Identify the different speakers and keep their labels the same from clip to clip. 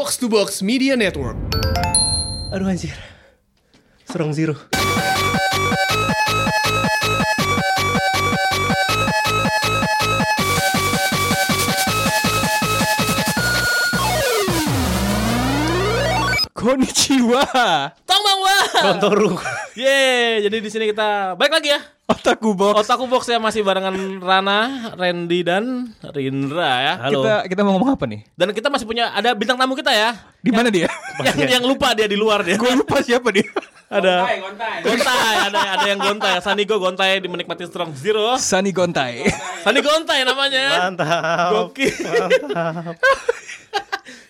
Speaker 1: Box to Box Media Network.
Speaker 2: Aduh anjir. Strong Zero.
Speaker 3: Konnichiwa.
Speaker 4: Tong Bang Wah.
Speaker 2: Kontoru.
Speaker 4: Yeay, jadi di sini kita balik lagi ya.
Speaker 3: Otaku Box.
Speaker 4: Otaku Box ya masih barengan Rana, Randy dan Rindra ya.
Speaker 2: Halo.
Speaker 3: Kita kita mau ngomong apa nih?
Speaker 4: Dan kita masih punya ada bintang tamu kita ya.
Speaker 3: Di mana dia?
Speaker 4: yang, yang lupa dia di luar dia.
Speaker 3: Gue lupa siapa dia.
Speaker 4: ada Gontai, ada ada yang Gontai. Sanigo Gontai di menikmati Strong Zero.
Speaker 3: Sunny Gontai.
Speaker 4: Sani Gontai namanya.
Speaker 2: Mantap.
Speaker 4: Gokil.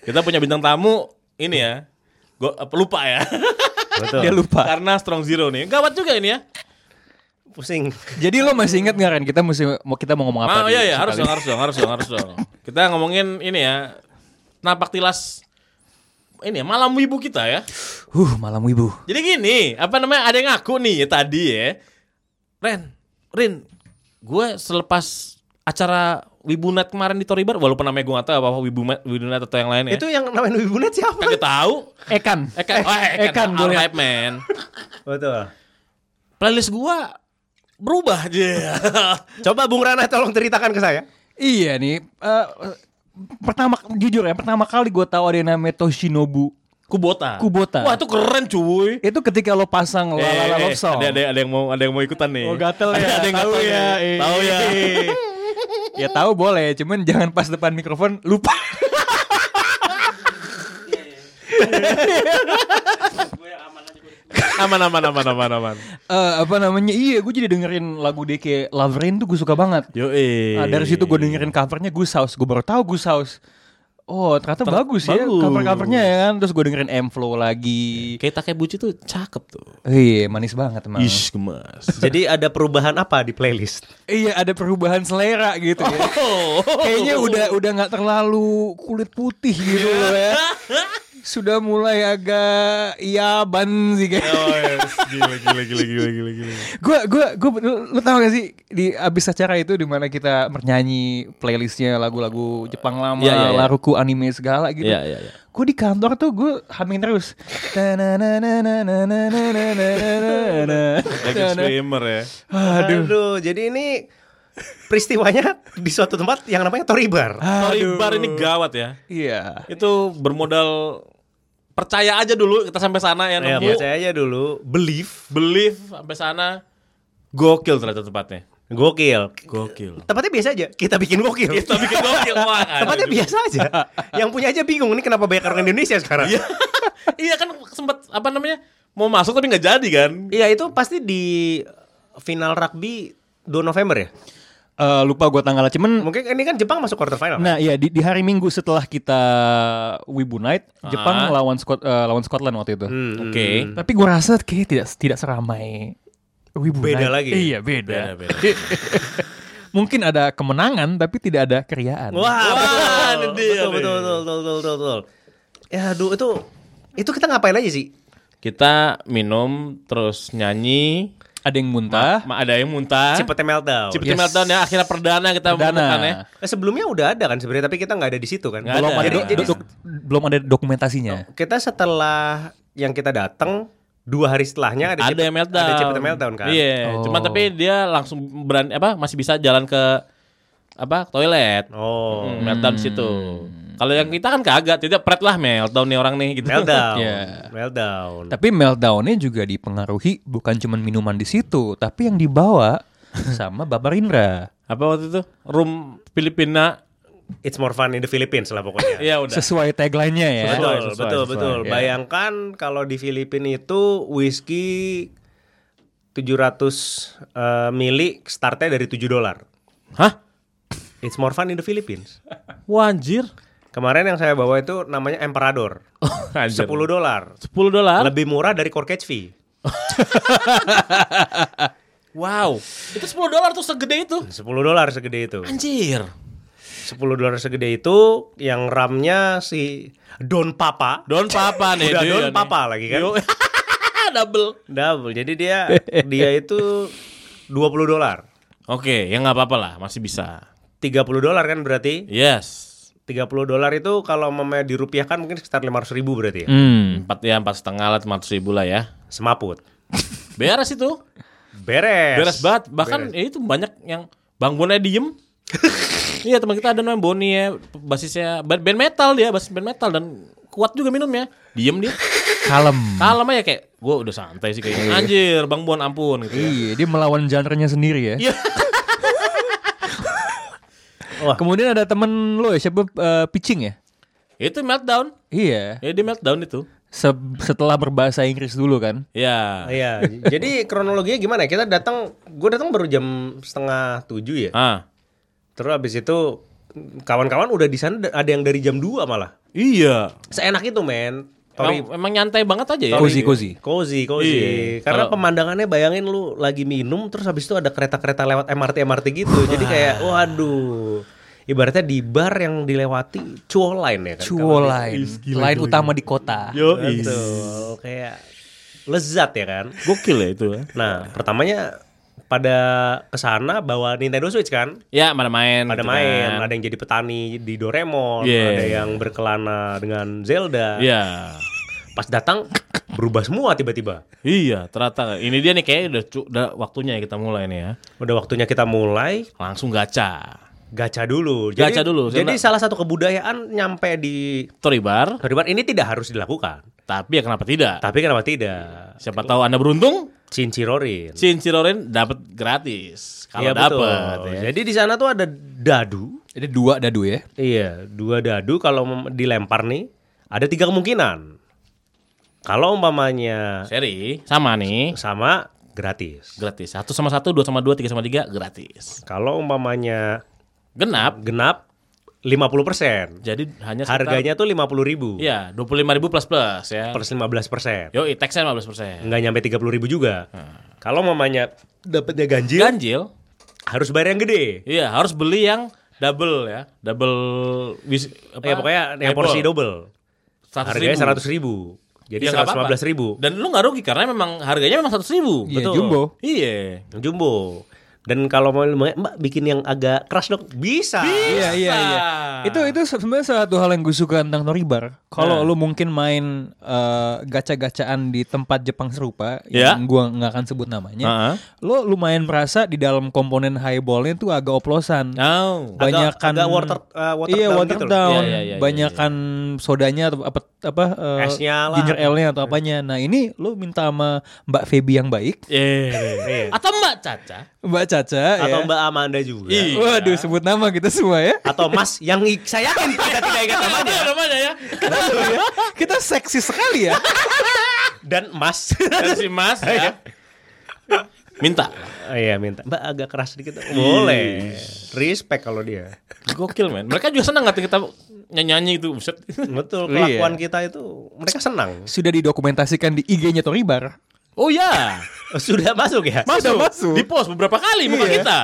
Speaker 4: kita punya bintang tamu ini ya. Go, apa, lupa ya.
Speaker 2: Betul.
Speaker 3: Dia lupa.
Speaker 4: Karena Strong Zero nih. Gawat juga ini ya.
Speaker 2: Pusing.
Speaker 3: Jadi lo masih ingat nggak Ren? Kita mesti mau kita mau ngomong apa?
Speaker 4: Ah,
Speaker 3: di
Speaker 4: iya iya harus dong, harus dong, harus dong, harus dong. Kita ngomongin ini ya. Napak tilas ini ya, malam wibu kita ya.
Speaker 3: Huh, malam wibu.
Speaker 4: Jadi gini, apa namanya? Ada yang ngaku nih ya tadi ya. Ren, Rin, gue selepas acara Wibunet kemarin di Toribar, walaupun namanya gue gak tahu apa-apa Wibunet, Wibunet atau yang lain ya.
Speaker 2: Itu yang namanya Wibunet siapa?
Speaker 4: kagak tahu.
Speaker 3: Ekan.
Speaker 4: Ekan, oh, Ekan,
Speaker 3: Ekan, boleh.
Speaker 4: Archive, man.
Speaker 2: Betul.
Speaker 4: Playlist gue berubah aja.
Speaker 2: Coba Bung Rana tolong ceritakan ke saya.
Speaker 3: Iya nih. eh, pertama jujur ya, pertama kali gue tahu ada yang namanya Toshinobu.
Speaker 4: Kubota.
Speaker 3: Kubota.
Speaker 4: Wah, itu keren cuy.
Speaker 3: Itu ketika lo pasang La La La
Speaker 4: Eh,
Speaker 3: Love Song.
Speaker 4: Ada, ada, ada yang mau ada yang mau ikutan nih.
Speaker 3: Oh, gatel ya.
Speaker 4: Ada, yang
Speaker 3: Tahu ya. Eh.
Speaker 4: Tahu ya.
Speaker 3: ya tahu boleh, cuman jangan pas depan mikrofon lupa.
Speaker 4: Aman aman aman aman aman.
Speaker 3: Eh, apa namanya? Iya, gue jadi dengerin lagu Love Rain tuh gue suka banget.
Speaker 4: Yo eh.
Speaker 3: Nah, dari situ gue dengerin covernya Goose House. Gue baru tahu Goose House. Oh, ternyata bagus ya
Speaker 4: bagus.
Speaker 3: cover-covernya ya kan. Terus gue dengerin M-Flow lagi.
Speaker 4: Kayak Takebuchi tuh cakep tuh.
Speaker 3: Iya, manis banget emang.
Speaker 4: Ish gemas.
Speaker 2: Jadi ada perubahan apa di playlist?
Speaker 3: Iya, ada perubahan selera gitu ya. Kayaknya udah udah nggak terlalu kulit putih gitu loh ya. Sudah mulai agak iaban sih kayak.
Speaker 4: Oh yes, gila gila gila gila gila gila.
Speaker 3: Gue gue gue lu, lu tau gak sih di abis acara itu di mana kita bernyanyi playlistnya lagu-lagu Jepang lama,
Speaker 4: Iya, iya, iya.
Speaker 3: laruku anime segala gitu.
Speaker 4: Iya iya iya.
Speaker 3: Gue di kantor tuh gue humming terus.
Speaker 4: Like streamer ya.
Speaker 3: Aduh.
Speaker 2: Aduh, jadi ini peristiwanya di suatu tempat yang namanya Toribar.
Speaker 4: Toribar ini gawat ya.
Speaker 3: Iya.
Speaker 4: Itu bermodal percaya aja dulu kita sampai sana ya
Speaker 2: Ya,
Speaker 4: nemu.
Speaker 2: percaya aja dulu, believe,
Speaker 4: Believe sampai sana. Gokil ternyata tempatnya.
Speaker 2: gokil.
Speaker 4: Gokil.
Speaker 2: Tempatnya biasa aja, kita bikin gokil.
Speaker 4: Kita bikin gokil wah. aduh.
Speaker 2: Tempatnya biasa aja. Yang punya aja bingung ini kenapa banyak orang Indonesia sekarang.
Speaker 4: Iya. iya kan sempat apa namanya? Mau masuk tapi nggak jadi kan?
Speaker 2: Iya, itu pasti di final rugby 2 November ya.
Speaker 3: Eh, lupa gue tanggalnya cuman
Speaker 2: Mungkin ini kan Jepang masuk quarter final.
Speaker 3: Nah iya di, di hari Minggu setelah kita Wibu Night Jepang
Speaker 4: Ah.
Speaker 3: lawan Scot eh, lawan Scotland waktu itu.
Speaker 2: Hmm,
Speaker 4: Oke.
Speaker 3: Tapi gue rasa kayak tidak tidak seramai Wibu
Speaker 2: Beda
Speaker 3: Night.
Speaker 2: lagi.
Speaker 3: Iya beda.
Speaker 4: Beda, beda.
Speaker 3: Mungkin ada kemenangan tapi tidak ada keriaan.
Speaker 2: Wah,
Speaker 4: Wah,
Speaker 2: betul, betul, betul, betul, betul, betul, betul, betul. Ya, aduh itu itu kita ngapain aja sih?
Speaker 4: Kita minum terus nyanyi.
Speaker 3: Ada yang muntah.
Speaker 4: Ma- ada yang muntah.
Speaker 2: Cipete meltdown.
Speaker 4: Cipete
Speaker 3: Yes.
Speaker 4: meltdown ya akhirnya perdana kita
Speaker 3: Perdana.
Speaker 4: ya.
Speaker 2: Eh, sebelumnya udah ada kan sebenarnya tapi kita nggak ada di situ kan.
Speaker 4: Nggak
Speaker 3: belum
Speaker 4: ada.
Speaker 3: ada,
Speaker 4: Jadi-
Speaker 3: do-
Speaker 2: jadi-
Speaker 3: do- belum ada dokumentasinya.
Speaker 2: Kita setelah yang kita datang dua hari setelahnya ada,
Speaker 4: Ada
Speaker 2: Cipete-
Speaker 4: yang meltdown.
Speaker 2: Ada Cipete meltdown kan.
Speaker 4: Iya,
Speaker 3: Oh.
Speaker 4: cuman tapi dia langsung berani apa masih bisa jalan ke apa toilet.
Speaker 2: Oh,
Speaker 4: Hmm, meltdown di situ. Kalau yang kita kan kagak, tidak pret lah meltdown nih orang nih gitu.
Speaker 2: meltdown.
Speaker 3: Iya.
Speaker 2: Meltdown.
Speaker 3: Tapi meltdownnya juga dipengaruhi bukan cuma minuman di situ, tapi yang dibawa sama Bapak Rindra.
Speaker 4: Apa waktu itu? Room Filipina.
Speaker 2: It's more fun in the Philippines lah pokoknya.
Speaker 4: Iya udah.
Speaker 3: Sesuai tagline-nya ya.
Speaker 2: Betul,
Speaker 4: Sesuai,
Speaker 2: betul,
Speaker 4: sesuai,
Speaker 2: betul.
Speaker 4: ya.
Speaker 2: Bayangkan kalau di Filipina itu whisky 700 eh, mili startnya dari 7 dolar.
Speaker 4: Hah?
Speaker 2: It's more fun in the Philippines.
Speaker 4: Wah, anjir.
Speaker 2: Kemarin yang saya bawa itu namanya Emperador.
Speaker 4: Anjir.
Speaker 2: 10 dolar.
Speaker 4: 10 dolar.
Speaker 2: Lebih murah dari Corkage fee.
Speaker 4: Wow. Itu 10 dolar tuh segede itu.
Speaker 2: 10 dolar segede itu.
Speaker 4: Anjir.
Speaker 2: 10 dolar segede itu yang RAM-nya si Don Papa.
Speaker 4: Don Papa nih
Speaker 2: Udah Don
Speaker 4: nih.
Speaker 2: Papa lagi kan.
Speaker 4: Double.
Speaker 2: Double. Jadi dia dia itu 20 dolar.
Speaker 4: Oke, ya nggak apa-apa lah, masih bisa.
Speaker 2: 30 dolar kan berarti?
Speaker 4: Yes.
Speaker 2: 30 dolar itu kalau memang dirupiahkan mungkin sekitar 500 ribu berarti ya.
Speaker 3: Hmm.
Speaker 4: Empat ya empat setengah lah, lima ribu lah ya.
Speaker 2: Semaput.
Speaker 4: Beres itu,
Speaker 2: Beres.
Speaker 4: beres banget. Bahkan ya itu banyak yang Bang Bonnya diem. iya teman kita ada namanya Boni ya, basisnya band band metal dia, basis band metal dan kuat juga minumnya. Diem dia.
Speaker 3: Kalem.
Speaker 4: Kalem aja kayak gue udah santai sih kayaknya. Anjir, Bang Bon ampun gitu ya.
Speaker 3: Iya, dia melawan genre-nya sendiri ya.
Speaker 4: Iya.
Speaker 2: Wah.
Speaker 3: Kemudian ada temen lo ya, siapa eh, pitching ya?
Speaker 4: Itu meltdown.
Speaker 3: Iya.
Speaker 4: Ya dia meltdown itu.
Speaker 3: Se- setelah berbahasa Inggris dulu kan.
Speaker 4: Ya.
Speaker 2: Iya, jadi kronologinya gimana? Kita datang, gue datang baru jam setengah tujuh ya.
Speaker 4: Ah.
Speaker 2: Terus habis itu kawan-kawan udah di sana ada yang dari jam 2 malah.
Speaker 4: Iya.
Speaker 2: Seenak itu men. Tori,
Speaker 4: Emang, emang nyantai banget aja ya.
Speaker 3: Cozy, cozy.
Speaker 2: cozy, cozy.
Speaker 4: Iya.
Speaker 2: Karena
Speaker 4: Kalau-
Speaker 2: pemandangannya bayangin lu lagi minum terus habis itu ada kereta-kereta lewat MRT MRT gitu. Jadi kayak waduh. Ibaratnya di bar yang dilewati cuo line ya kan.
Speaker 3: Cuo line. Line utama di kota.
Speaker 4: Yo,
Speaker 2: Betul. Kayak lezat ya kan.
Speaker 4: Gokil ya itu. ya.
Speaker 2: Nah, pertamanya pada ke sana bawa Nintendo Switch kan.
Speaker 4: Ya, pada main.
Speaker 2: Pada
Speaker 4: gitu
Speaker 2: main,
Speaker 4: kan.
Speaker 2: ada yang jadi petani di Doraemon,
Speaker 4: Yeah.
Speaker 2: ada yang berkelana dengan Zelda.
Speaker 4: Iya.
Speaker 2: Pas datang berubah semua tiba-tiba.
Speaker 4: Iya, ternyata ini dia nih kayak udah, udah waktunya ya kita mulai nih ya.
Speaker 2: Udah waktunya kita mulai
Speaker 4: Langsung gacha.
Speaker 2: Gacha dulu.
Speaker 4: Gacha dulu,
Speaker 2: Jadi salah satu kebudayaan nyampe di
Speaker 4: Tori Bar,
Speaker 2: Toribar ini tidak harus dilakukan.
Speaker 4: tapi ya kenapa tidak?
Speaker 2: Tapi kenapa tidak?
Speaker 4: Siapa tahu Anda beruntung,
Speaker 2: Cincirorin.
Speaker 4: Cincirorin dapat gratis. Kalau
Speaker 2: betul.
Speaker 4: dapat ya.
Speaker 2: Jadi di sana tuh ada dadu.
Speaker 3: Ada dua dadu ya.
Speaker 2: Iya, dua dadu kalau dilempar nih ada tiga kemungkinan. Kalau umpamanya
Speaker 4: Seri sama nih,
Speaker 2: sama gratis.
Speaker 4: gratis. Satu sama satu, dua sama dua, tiga sama tiga, gratis.
Speaker 2: Kalau umpamanya
Speaker 4: Genap,
Speaker 2: genap 50%.
Speaker 4: jadi hanya sekitar-
Speaker 2: Harganya tuh 50 ribu
Speaker 4: Iya, 25 ribu plus plus ya.
Speaker 2: plus 15 persen.
Speaker 4: Yo, taxnya 15 persen.
Speaker 2: Nggak nyampe 30 ribu juga. Kalau mamanya dapetnya ganjil,
Speaker 4: Ganjil,
Speaker 2: harus bayar yang gede.
Speaker 4: iya harus beli yang double ya, double wis, apa?
Speaker 2: Ya pokoknya yang porsi
Speaker 4: double.
Speaker 2: double.
Speaker 4: 100
Speaker 2: Harganya
Speaker 4: ribu.
Speaker 2: 100 ribu. Jadi
Speaker 4: Ya, nggak apa-apa.
Speaker 2: 115 ribu.
Speaker 4: Dan lu nggak rugi karena memang harganya memang 100 ribu.
Speaker 3: Iya,
Speaker 2: Betul.
Speaker 3: jumbo.
Speaker 4: Iya.
Speaker 2: Jumbo. Dan kalau mau Mbak bikin yang agak keras dong, bisa.
Speaker 3: Iya iya iya. Itu itu sebenarnya satu hal yang gue suka tentang Toribar. Kalau
Speaker 4: Nah.
Speaker 3: lu mungkin main eh, gacha-gacaan di tempat Jepang serupa
Speaker 4: Ya.
Speaker 3: yang gua nggak akan sebut namanya,
Speaker 4: Heeh.
Speaker 3: lo lumayan merasa di dalam komponen highballnya tuh agak oplosan.
Speaker 4: Oh.
Speaker 2: Agak-
Speaker 3: Banyakan
Speaker 2: agak water uh, water
Speaker 3: iya
Speaker 2: down
Speaker 3: water
Speaker 2: gitu
Speaker 3: down,
Speaker 4: Iya, iya, iya,
Speaker 3: banyakan sodanya atau apa apa eh,
Speaker 2: Esnya lah.
Speaker 3: ginger ale-nya atau apanya. Nah ini lo minta sama Mbak Feby yang baik,
Speaker 4: Iya. Atau Mbak Caca.
Speaker 3: Mbak Caca
Speaker 2: Atau
Speaker 3: ya.
Speaker 2: Mbak Amanda juga.
Speaker 4: Iya.
Speaker 3: Waduh sebut nama kita semua ya.
Speaker 2: Atau Mas yang i- saya yakin kita tidak ingat namanya.
Speaker 4: namanya ya.
Speaker 3: kita seksi sekali ya.
Speaker 2: Dan Mas.
Speaker 4: Dan si Mas ya. Minta.
Speaker 2: Oh, iya minta. Mbak agak keras sedikit. Boleh. Respect kalau dia.
Speaker 4: Gokil men. Mereka juga senang nggak kita nyanyi-nyanyi itu. Buset.
Speaker 2: Betul.
Speaker 3: Iya.
Speaker 2: Kelakuan kita itu mereka senang.
Speaker 3: Sudah didokumentasikan di IG-nya Toribar.
Speaker 4: Oh ya.
Speaker 2: Sudah masuk ya.
Speaker 3: Sudah masuk.
Speaker 4: Di post beberapa kali muka
Speaker 3: Iya.
Speaker 4: kita.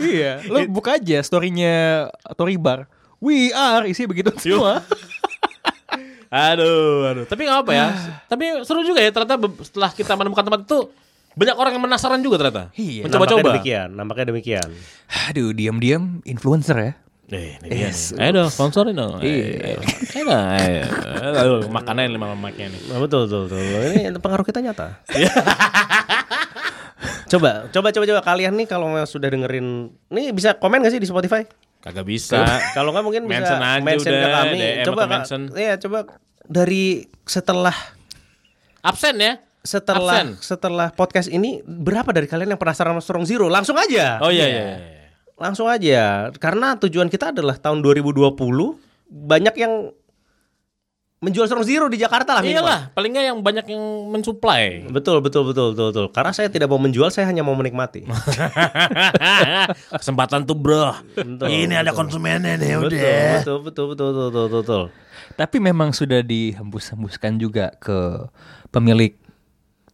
Speaker 3: Iya, lo buka aja story-nya Toribar. We are isi begitu semua.
Speaker 4: Aduh, aduh. Tapi nggak apa ya. Tapi seru juga ya ternyata setelah kita menemukan tempat itu banyak orang yang penasaran juga ternyata.
Speaker 3: Iya.
Speaker 2: Nampaknya
Speaker 4: Mencoba-coba.
Speaker 2: demikian. Nampaknya demikian.
Speaker 3: Aduh, diam-diam influencer ya.
Speaker 4: Eh, ini dia nih. Ayo dong, sponsorin dong.
Speaker 3: Iya.
Speaker 4: Ayo, ayo, dong, ayo. Aduh, makannya lima lemaknya nih.
Speaker 2: Nah, betul, betul, betul. Ini pengaruh kita nyata. coba, coba, coba, coba kalian nih kalau sudah dengerin, nih bisa komen gak sih di Spotify?
Speaker 4: Kagak bisa.
Speaker 2: Kalau nggak mungkin bisa
Speaker 4: Mention aja
Speaker 2: mention ke
Speaker 4: udah,
Speaker 2: kami.
Speaker 4: DM
Speaker 2: coba
Speaker 4: mention.
Speaker 2: Iya, coba dari setelah
Speaker 4: Absen ya?
Speaker 2: setelah
Speaker 4: Absen.
Speaker 2: setelah podcast ini berapa dari kalian yang penasaran sama Strong Zero? Langsung aja.
Speaker 4: Oh iya iya. iya.
Speaker 2: Langsung aja. Karena tujuan kita adalah tahun 2020 banyak yang menjual Strong Zero di Jakarta lah minimal.
Speaker 4: Iyalah, paling nggak yang banyak yang mensuplai.
Speaker 2: Betul, betul, betul, betul, betul. Karena saya tidak mau menjual, saya hanya mau menikmati.
Speaker 4: Kesempatan tuh bro.
Speaker 2: Betul,
Speaker 4: Ini ada
Speaker 2: betul.
Speaker 4: konsumennya nih
Speaker 2: betul,
Speaker 4: udah.
Speaker 2: betul, betul, betul, betul, betul, betul.
Speaker 3: Tapi memang sudah dihembus-hembuskan juga ke pemilik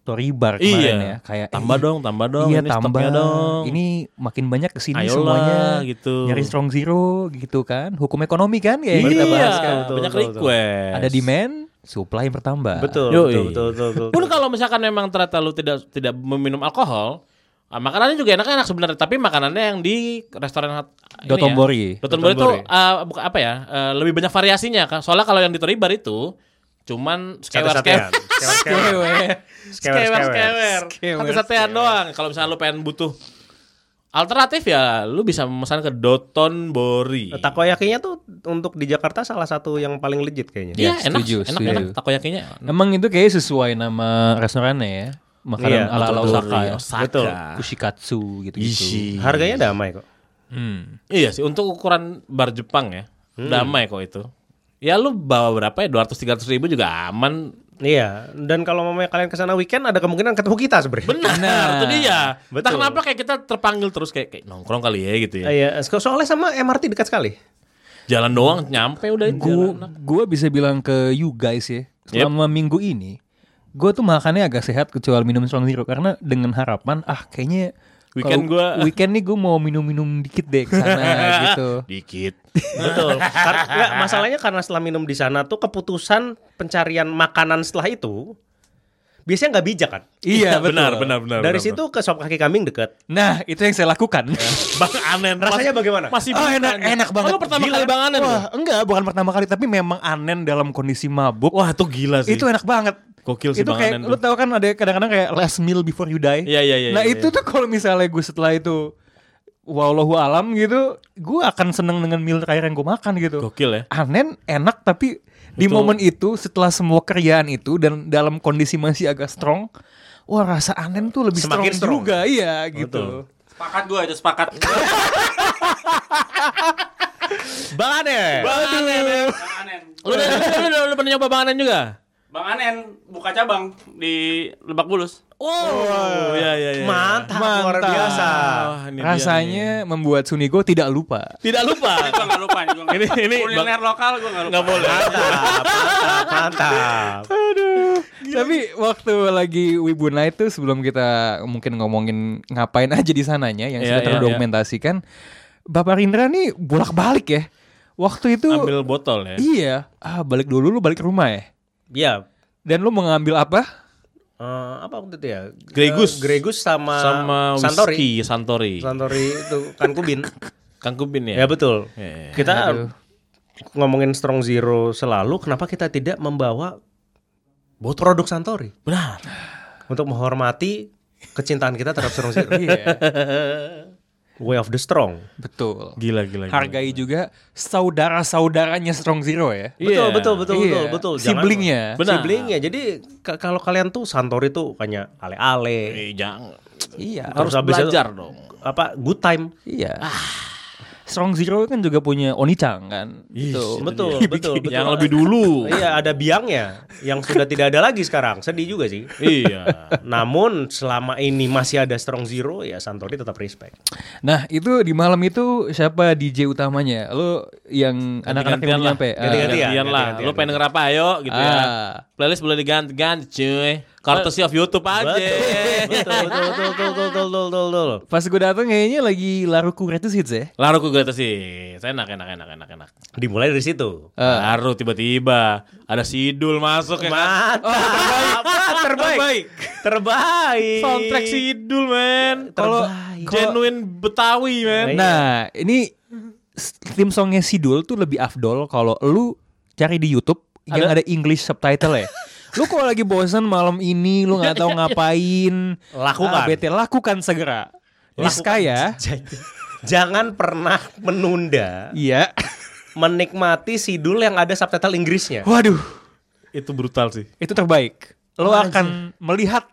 Speaker 3: Toribar kemarin
Speaker 4: Iya.
Speaker 3: ya. Kayak
Speaker 4: Tambah
Speaker 3: eh,
Speaker 4: dong, tambah dong.
Speaker 3: Iya
Speaker 4: ini
Speaker 3: tambah.
Speaker 4: dong.
Speaker 3: Ini makin banyak ke sini
Speaker 4: Ayolah,
Speaker 3: semuanya.
Speaker 4: gitu.
Speaker 3: Nyari strong zero gitu kan. Hukum ekonomi kan kayak yang
Speaker 4: iya,
Speaker 3: kita bahas kan.
Speaker 2: betul,
Speaker 4: banyak
Speaker 2: betul, betul.
Speaker 4: request.
Speaker 3: Ada demand, supply yang bertambah.
Speaker 2: Betul,
Speaker 4: Yoi.
Speaker 2: betul, betul, betul, betul.
Speaker 4: Pun kalau misalkan memang ternyata lu tidak tidak meminum alkohol, Ah, makanannya juga enak-enak sebenarnya, tapi makanannya yang di restoran
Speaker 3: Dotonbori.
Speaker 4: Ya. Dotonbori itu
Speaker 2: Dotonbori.
Speaker 4: eh, buka- apa ya? eh, lebih banyak variasinya kan. Soalnya kalau yang di Toribar itu cuman skewer
Speaker 2: Sate-satean.
Speaker 4: skewer
Speaker 2: Skewer-skewer.
Speaker 4: skewer skewer
Speaker 3: Skewer,
Speaker 4: sate satean doang. Kalau misalnya lu pengen butuh alternatif ya lu bisa memesan ke Dotonbori.
Speaker 2: Takoyakinya tuh untuk di Jakarta salah satu yang paling legit kayaknya.
Speaker 4: Iya,
Speaker 3: Ya,
Speaker 4: enak,
Speaker 3: setuju,
Speaker 4: enak,
Speaker 3: setuju.
Speaker 4: enak. Takoyakinya.
Speaker 3: Emang itu kayak sesuai nama restorannya ya. Makanan
Speaker 2: Iya,
Speaker 3: ala-ala
Speaker 4: Dotonbori,
Speaker 3: Osaka ya.
Speaker 4: Osaka.
Speaker 2: Betul.
Speaker 3: Kushikatsu gitu-gitu.
Speaker 4: Isi.
Speaker 2: Harganya damai kok.
Speaker 3: Hmm.
Speaker 4: Iya sih untuk ukuran bar Jepang ya. Damai kok itu. Ya lu bawa berapa ya 200 300 ribu juga aman.
Speaker 2: Iya, dan kalau mamanya kalian ke sana weekend ada kemungkinan ketemu kita sebenarnya.
Speaker 4: Benar,
Speaker 3: Nah,
Speaker 4: itu dia. Entah
Speaker 2: betul.
Speaker 4: kenapa kayak kita terpanggil terus kayak, kayak nongkrong kali ya gitu ya.
Speaker 2: Iya, so- soalnya sama MRT dekat sekali.
Speaker 4: Jalan doang nyampe udah
Speaker 3: Gue
Speaker 4: jalan.
Speaker 3: gua bisa bilang ke you guys ya, selama minggu ini, gue tuh makannya agak sehat kecuali minum strong zero karena dengan harapan ah kayaknya
Speaker 4: Weekend gua-
Speaker 3: weekend nih gue mau minum-minum dikit deh ke sana gitu.
Speaker 4: Dikit.
Speaker 2: Betul. Karena nggak, masalahnya karena setelah minum di sana tuh keputusan pencarian makanan setelah itu biasanya nggak bijak kan.
Speaker 3: Iya betul.
Speaker 4: benar, benar, benar.
Speaker 2: Dari
Speaker 4: benar,
Speaker 2: situ ke sop kaki kambing deket.
Speaker 3: Nah itu yang saya lakukan.
Speaker 4: benar. Bang Anen.
Speaker 2: Rasanya
Speaker 4: Mas-
Speaker 2: bagaimana?
Speaker 4: Masih
Speaker 3: Oh enak enak banget.
Speaker 4: Oh, pertama
Speaker 3: Gila.
Speaker 4: kali Bang Anen.
Speaker 3: Wah enggak bukan pertama kali tapi memang anen dalam kondisi mabuk.
Speaker 4: Wah, itu gila sih.
Speaker 3: itu enak banget.
Speaker 4: Gokil sih
Speaker 3: itu kayak
Speaker 4: Anen
Speaker 3: lu tahu kan ada kadang-kadang kayak last meal before you die.
Speaker 4: Iya, iya, iya,
Speaker 3: Nah
Speaker 4: iya,
Speaker 3: itu tuh kalau misalnya gue setelah itu wallahu alam gitu, gue akan seneng dengan meal terakhir yang gue makan gitu.
Speaker 4: Gokil ya.
Speaker 3: Anen enak tapi di
Speaker 4: Betul.
Speaker 3: momen itu setelah semua kerjaan itu dan dalam kondisi masih agak strong, wah rasa anen tuh lebih
Speaker 2: Semakin
Speaker 3: strong,
Speaker 2: strong.
Speaker 3: juga, iya
Speaker 2: Betul.
Speaker 3: gitu.
Speaker 4: Sepakat gue aja sepakat.
Speaker 2: Bang Ane.
Speaker 4: Bang Anen. ya.
Speaker 1: Bang Anen.
Speaker 4: Lu udah, lu, udah, lu pernah nyoba Bang Anen juga?
Speaker 1: Bang Anen buka cabang di Lebak Bulus.
Speaker 4: Oh, iya iya iya.
Speaker 2: Mantap, luar
Speaker 3: Mantap.
Speaker 2: biasa.
Speaker 4: Wah, ini dia
Speaker 3: Rasanya membuat Sunigo tidak lupa.
Speaker 4: Tidak lupa.
Speaker 1: Gue gak lupa. Gua nggak
Speaker 4: Ini-
Speaker 1: lupa.
Speaker 4: ini
Speaker 1: kuliner lokal gue gak lupa.
Speaker 4: Nggak boleh.
Speaker 2: Mantap, mantap, mantap.
Speaker 3: Tapi waktu lagi Wibu Night tuh sebelum kita mungkin ngomongin ngapain aja di sananya yang
Speaker 4: Iya,
Speaker 3: sudah
Speaker 4: iya,
Speaker 3: terdokumentasikan, Bapak Rindra nih bolak-balik ya. Waktu itu
Speaker 4: Ambil botol ya.
Speaker 3: iya, ah balik dulu lu balik ke rumah ya.
Speaker 2: Iya.
Speaker 3: Dan lu mau ngambil apa?
Speaker 2: Eh, apa waktu itu ya?
Speaker 4: Gregus.
Speaker 2: Eh, Gregus sama,
Speaker 4: Sama
Speaker 2: Santori.
Speaker 4: whisky Santori.
Speaker 2: Santori itu kan kubin.
Speaker 4: Kang Kubin
Speaker 2: ya
Speaker 4: ya.
Speaker 2: betul.
Speaker 4: Iya, iya.
Speaker 2: Kita
Speaker 3: Aduh.
Speaker 2: ngomongin Strong Zero selalu, kenapa kita tidak membawa produk Santori
Speaker 4: Benar.
Speaker 2: untuk menghormati kecintaan kita terhadap Strong Zero?
Speaker 3: Iya,
Speaker 2: Way of the Strong.
Speaker 3: betul.
Speaker 4: Gila gila. gila.
Speaker 3: Hargai juga saudara-saudaranya Strong Zero ya.
Speaker 2: Betul,
Speaker 4: Iya.
Speaker 2: betul, betul,
Speaker 3: Iya.
Speaker 2: betul, betul. Jangan-
Speaker 3: Siblingnya.
Speaker 4: Benar.
Speaker 2: Siblingnya. Jadi ka- kalau kalian tuh Santori tuh kayak ale-ale,
Speaker 4: Eh, jangan.
Speaker 3: Iya.
Speaker 4: Harus
Speaker 2: habis itu-
Speaker 4: belajar dong.
Speaker 2: apa good time.
Speaker 3: Iya. Strong Zero kan juga punya Onicang kan.
Speaker 4: Ih,
Speaker 3: Itu.
Speaker 2: Betul, betul, betul.
Speaker 4: Yang lebih dulu.
Speaker 2: Iya, ada biangnya yang sudah tidak ada lagi sekarang. Sedih juga sih.
Speaker 4: iya.
Speaker 2: Namun selama ini masih ada Strong Zero ya Santori tetap respect.
Speaker 3: Nah itu di malam itu siapa DJ utamanya? Lo yang anak-anak yang nyampe.
Speaker 4: gantian lah.
Speaker 2: Ah.
Speaker 4: Lu pengen denger apa ayo gitu ya.
Speaker 3: Ah.
Speaker 4: Playlist boleh diganti-ganti cuy. Courtesy of YouTube aja.
Speaker 2: Betul, betul, betul, betul, betul, betul,
Speaker 3: Pas gue datang kayaknya lagi Laruku gratis Hits ya?
Speaker 4: Laruku sih, Hits. Enak, enak, enak, enak, enak.
Speaker 2: Dimulai dari situ.
Speaker 3: Ah.
Speaker 4: Laru tiba-tiba ada Sidul masuk ya kan?
Speaker 2: Oh, terbaik, terbaik, terbaik.
Speaker 4: Soundtrack Sidul men.
Speaker 3: Kalau
Speaker 4: genuine Betawi men. Iya.
Speaker 3: Nah, ini tim songnya Sidul tuh lebih afdol kalau lu cari di YouTube yang ada English subtitle ya. Lu kalau lagi bosan malam ini lu nggak tahu ngapain,
Speaker 2: Lakukan.
Speaker 3: bete lakukan segera. Niskaya,
Speaker 2: J- Jangan pernah menunda
Speaker 3: iya.
Speaker 2: menikmati sidul yang ada subtitle Inggrisnya.
Speaker 3: Waduh,
Speaker 4: Itu brutal sih.
Speaker 3: itu terbaik. Lo akan melihat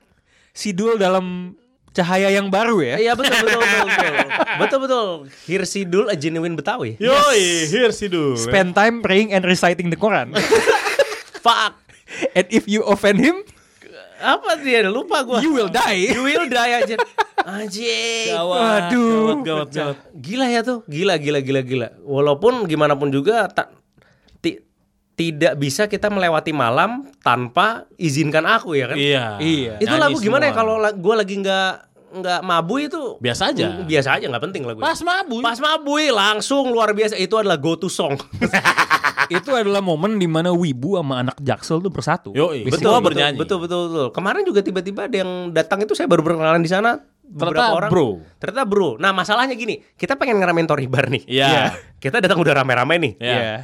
Speaker 3: Sidul dalam cahaya yang baru ya.
Speaker 2: Iya betul betul betul betul. betul betul. Here sidul a genuine Betawi.
Speaker 4: Yoi, here Sidul.
Speaker 3: Spend time praying and reciting the Quran.
Speaker 2: Fuck.
Speaker 3: and if you offend him,
Speaker 2: Apa dia? Lupa gua.
Speaker 3: you will die.
Speaker 2: You will die aja. Anjing.
Speaker 4: Gawat,
Speaker 3: Waduh.
Speaker 4: gawat, gawat, gawat.
Speaker 2: Gila ya tuh. Gila gila gila gila. Walaupun gimana pun juga tak tidak bisa kita melewati malam tanpa izinkan aku ya kan.
Speaker 4: Iya.
Speaker 3: Iya.
Speaker 2: Itu lagu gimana ya kalau la- gua lagi nggak nggak mabu itu
Speaker 4: Biasa aja.
Speaker 2: Mm, biasa aja nggak penting lagu
Speaker 4: Pas mabui.
Speaker 2: pas mabui langsung luar biasa itu adalah go to song
Speaker 3: itu adalah momen di mana Wibu sama anak Jaksel tuh bersatu.
Speaker 4: Yoi.
Speaker 3: Basically.
Speaker 4: Betul, bernyanyi.
Speaker 2: betul betul betul kemarin juga tiba-tiba ada yang datang itu saya baru berkenalan di sana beberapa
Speaker 4: Ternyata
Speaker 2: orang
Speaker 4: bro.
Speaker 2: ternyata bro. Nah masalahnya gini, kita pengen ngeramein Tory Bar nih.
Speaker 4: Iya.
Speaker 2: Kita datang udah rame-rame nih.
Speaker 4: Iya.
Speaker 3: Iya.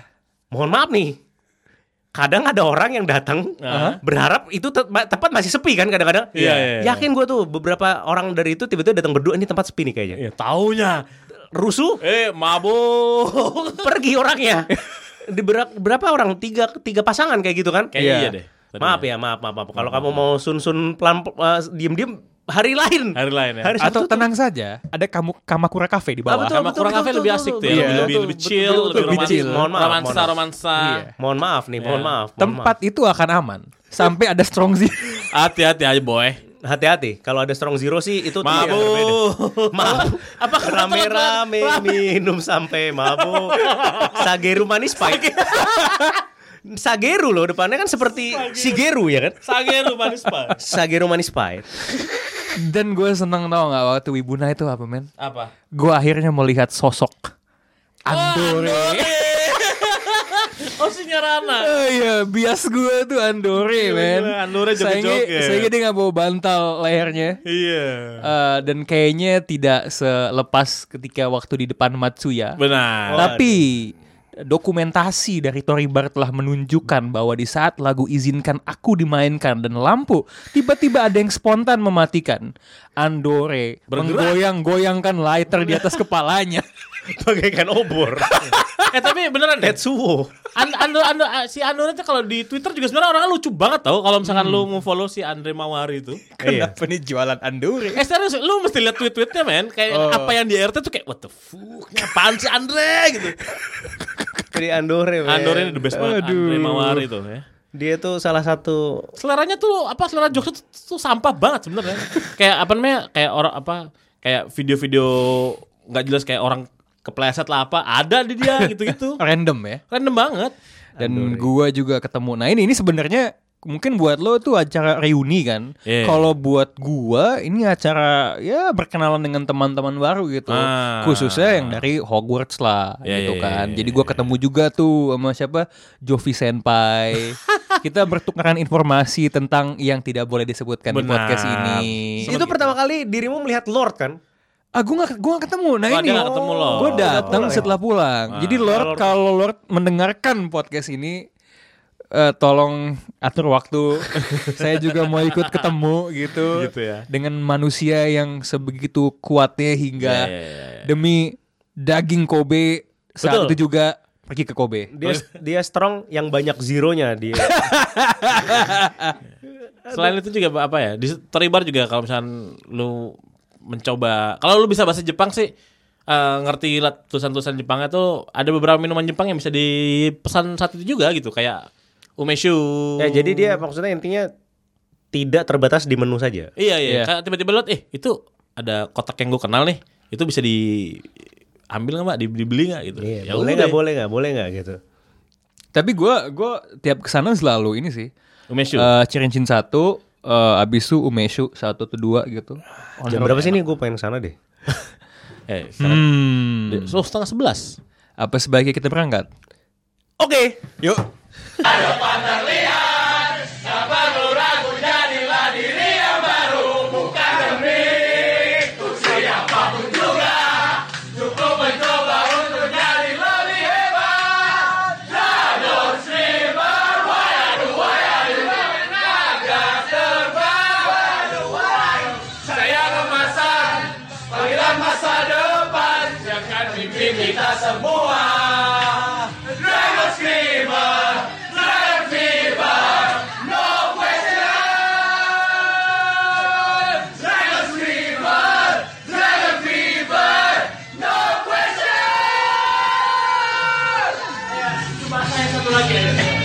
Speaker 2: Mohon maaf nih. Kadang ada orang yang datang
Speaker 4: Aha.
Speaker 2: berharap itu te- tempat masih sepi kan kadang-kadang.
Speaker 4: Iya, iya, iya.
Speaker 2: Yakin gue tuh beberapa orang dari itu tiba-tiba datang berdua ini tempat sepi nih kayaknya.
Speaker 4: Iya, taunya.
Speaker 2: Rusuh,
Speaker 4: Eh, mabuk.
Speaker 2: pergi orangnya. Di ber- berapa orang? Tiga tiga pasangan kayak gitu kan?
Speaker 4: Kayaknya
Speaker 3: Iya.
Speaker 4: iya deh.
Speaker 2: Maaf ya, maaf, maaf, maaf. Kalau kamu mau sun-sun pelan uh, diem-diem hari lain.
Speaker 4: Hari lain ya.
Speaker 2: Hari
Speaker 3: Atau
Speaker 2: tuh-
Speaker 3: tenang saja, ada kamu Kamakura Cafe di
Speaker 2: Ah,
Speaker 3: bawah.
Speaker 2: betul,
Speaker 4: Sama
Speaker 2: betul,
Speaker 4: kurang
Speaker 2: betul,
Speaker 4: kafe
Speaker 2: betul,
Speaker 4: lebih
Speaker 2: betul,
Speaker 4: asik tuh ya.
Speaker 3: Iya.
Speaker 4: Lebih,
Speaker 2: betul,
Speaker 4: lebih
Speaker 2: betul,
Speaker 4: chill,
Speaker 2: betul,
Speaker 4: lebih
Speaker 2: betul,
Speaker 4: romantis.
Speaker 2: chill. Mohon maaf,
Speaker 4: romansa,
Speaker 2: mohon maaf.
Speaker 4: romansa.
Speaker 3: Iya.
Speaker 2: Mohon maaf nih, mohon
Speaker 4: Iya.
Speaker 2: maaf. mohon
Speaker 3: Tempat itu akan aman sampai ada strong zero.
Speaker 4: Hati-hati aja, boy.
Speaker 2: maaf. Hati-hati, kalau ada strong zero sih itu yang berbeda.
Speaker 4: Mabuk.
Speaker 2: Maaf.
Speaker 4: Apa
Speaker 2: Rame-rame minum sampai mabuk. Sageru manis pahit. Sageru loh depannya kan seperti Sigeru ya kan?
Speaker 4: Sageru manis pak.
Speaker 2: Sageru manis pahit.
Speaker 3: Dan gue seneng tau gak waktu Wibuna itu apa men?
Speaker 4: Apa?
Speaker 3: Gue akhirnya melihat sosok Andore.
Speaker 4: Oh, si Nyarana.
Speaker 3: Oh iya, bias gue tuh Andore men.
Speaker 4: gila, Andore joget-joget.
Speaker 3: sayangnya dia gak bawa bantal lehernya.
Speaker 4: Iya.
Speaker 3: Eh, dan kayaknya tidak selepas ketika waktu di depan Matsuya.
Speaker 4: Benar.
Speaker 3: Tapi dokumentasi dari Toribar telah menunjukkan bahwa di saat lagu izinkan aku dimainkan dan lampu tiba-tiba ada yang spontan mematikan. Andore menggoyang-goyangkan lighter di atas kepalanya.
Speaker 2: Bagaikan obor.
Speaker 4: Eh tapi beneran deh.
Speaker 2: Tetsuo.
Speaker 4: An Ando, Ando, ah, si Andore itu kalau di Twitter juga sebenarnya orangnya lucu banget tau kalau misalkan lu mau follow si Andre Mawari itu.
Speaker 2: Iya.
Speaker 3: Kenapa nih jualan Andore?
Speaker 4: Eh serius, lu mesti lihat tweet-tweetnya men Kayak
Speaker 3: Oh.
Speaker 4: apa yang di RT tuh kayak What the fuck, apaan sih Andre gitu
Speaker 2: Jadi Andore. men.
Speaker 4: Andore ini the best banget
Speaker 3: Aduh.
Speaker 4: Andre Mawari tuh ya
Speaker 2: Dia tuh salah satu
Speaker 4: Seleranya tuh apa selera jokes tuh, tuh sampah banget sebenarnya Kayak apa namanya Kayak orang apa Kayak video-video nggak jelas kayak orang kepleset lah apa Ada di dia gitu-gitu
Speaker 3: Random ya.
Speaker 4: Random banget
Speaker 3: Dan gua juga ketemu. Nah ini ini sebenarnya mungkin buat lo tuh acara reuni kan.
Speaker 4: Iya.
Speaker 3: Kalau buat gua ini acara ya berkenalan dengan teman-teman baru gitu.
Speaker 4: Ah.
Speaker 3: Khususnya yang dari Hogwarts lah
Speaker 4: Iya,
Speaker 3: gitu
Speaker 4: iya,
Speaker 3: kan.
Speaker 4: iya,
Speaker 3: Jadi gua ketemu juga tuh sama siapa? Jovi Senpai. Kita bertukaran informasi tentang yang tidak boleh disebutkan di
Speaker 4: Benar.
Speaker 3: podcast ini.
Speaker 2: itu pertama kali dirimu melihat Lord kan?
Speaker 3: Ah, gue gak, gua gak ketemu. Nah
Speaker 4: Oh,
Speaker 3: ini,
Speaker 4: ketemu lo.
Speaker 3: gue datang
Speaker 2: pulang ya?
Speaker 3: setelah pulang. Jadi Lord,
Speaker 2: Lord.
Speaker 3: kalau Lord mendengarkan podcast ini, eh, tolong atur waktu. Saya juga mau ikut ketemu gitu,
Speaker 4: Gitu ya.
Speaker 3: dengan manusia yang sebegitu kuatnya hingga
Speaker 4: Iya, iya, iya, iya.
Speaker 3: demi daging Kobe saat
Speaker 2: Betul.
Speaker 3: itu juga pergi ke Kobe.
Speaker 2: Dia dia strong yang banyak zeronya dia.
Speaker 4: Selain itu juga apa ya Di Tori Bar juga kalau misalkan lu mencoba Kalau lu bisa bahasa Jepang sih eh, ngerti lah tulisan-tulisan Jepangnya tuh ada beberapa minuman Jepang yang bisa dipesan saat itu juga gitu kayak umeshu.
Speaker 2: ya jadi dia maksudnya intinya tidak terbatas di menu saja.
Speaker 4: Iya iya.
Speaker 3: Iya.
Speaker 4: Kayak tiba-tiba lihat, eh itu ada kotak yang gue kenal nih. Itu bisa diambil nggak mbak? Di- Dibeli nggak gitu?
Speaker 2: Iya,
Speaker 4: Ya
Speaker 2: boleh
Speaker 4: udah.
Speaker 2: nggak, boleh nggak, boleh nggak gitu.
Speaker 3: Tapi gue gua tiap ke sana selalu ini sih.
Speaker 4: Umeshu.
Speaker 3: Eh Cirincin satu, eh, abis itu Umeshu satu atau dua gitu.
Speaker 2: Jam berapa sih nih gue pengen sana deh.
Speaker 4: eh,
Speaker 3: Hmm.
Speaker 4: so, setengah sebelas.
Speaker 3: Apa sebaiknya kita berangkat?
Speaker 2: Oke.
Speaker 3: Yuk.
Speaker 4: Satu lagi.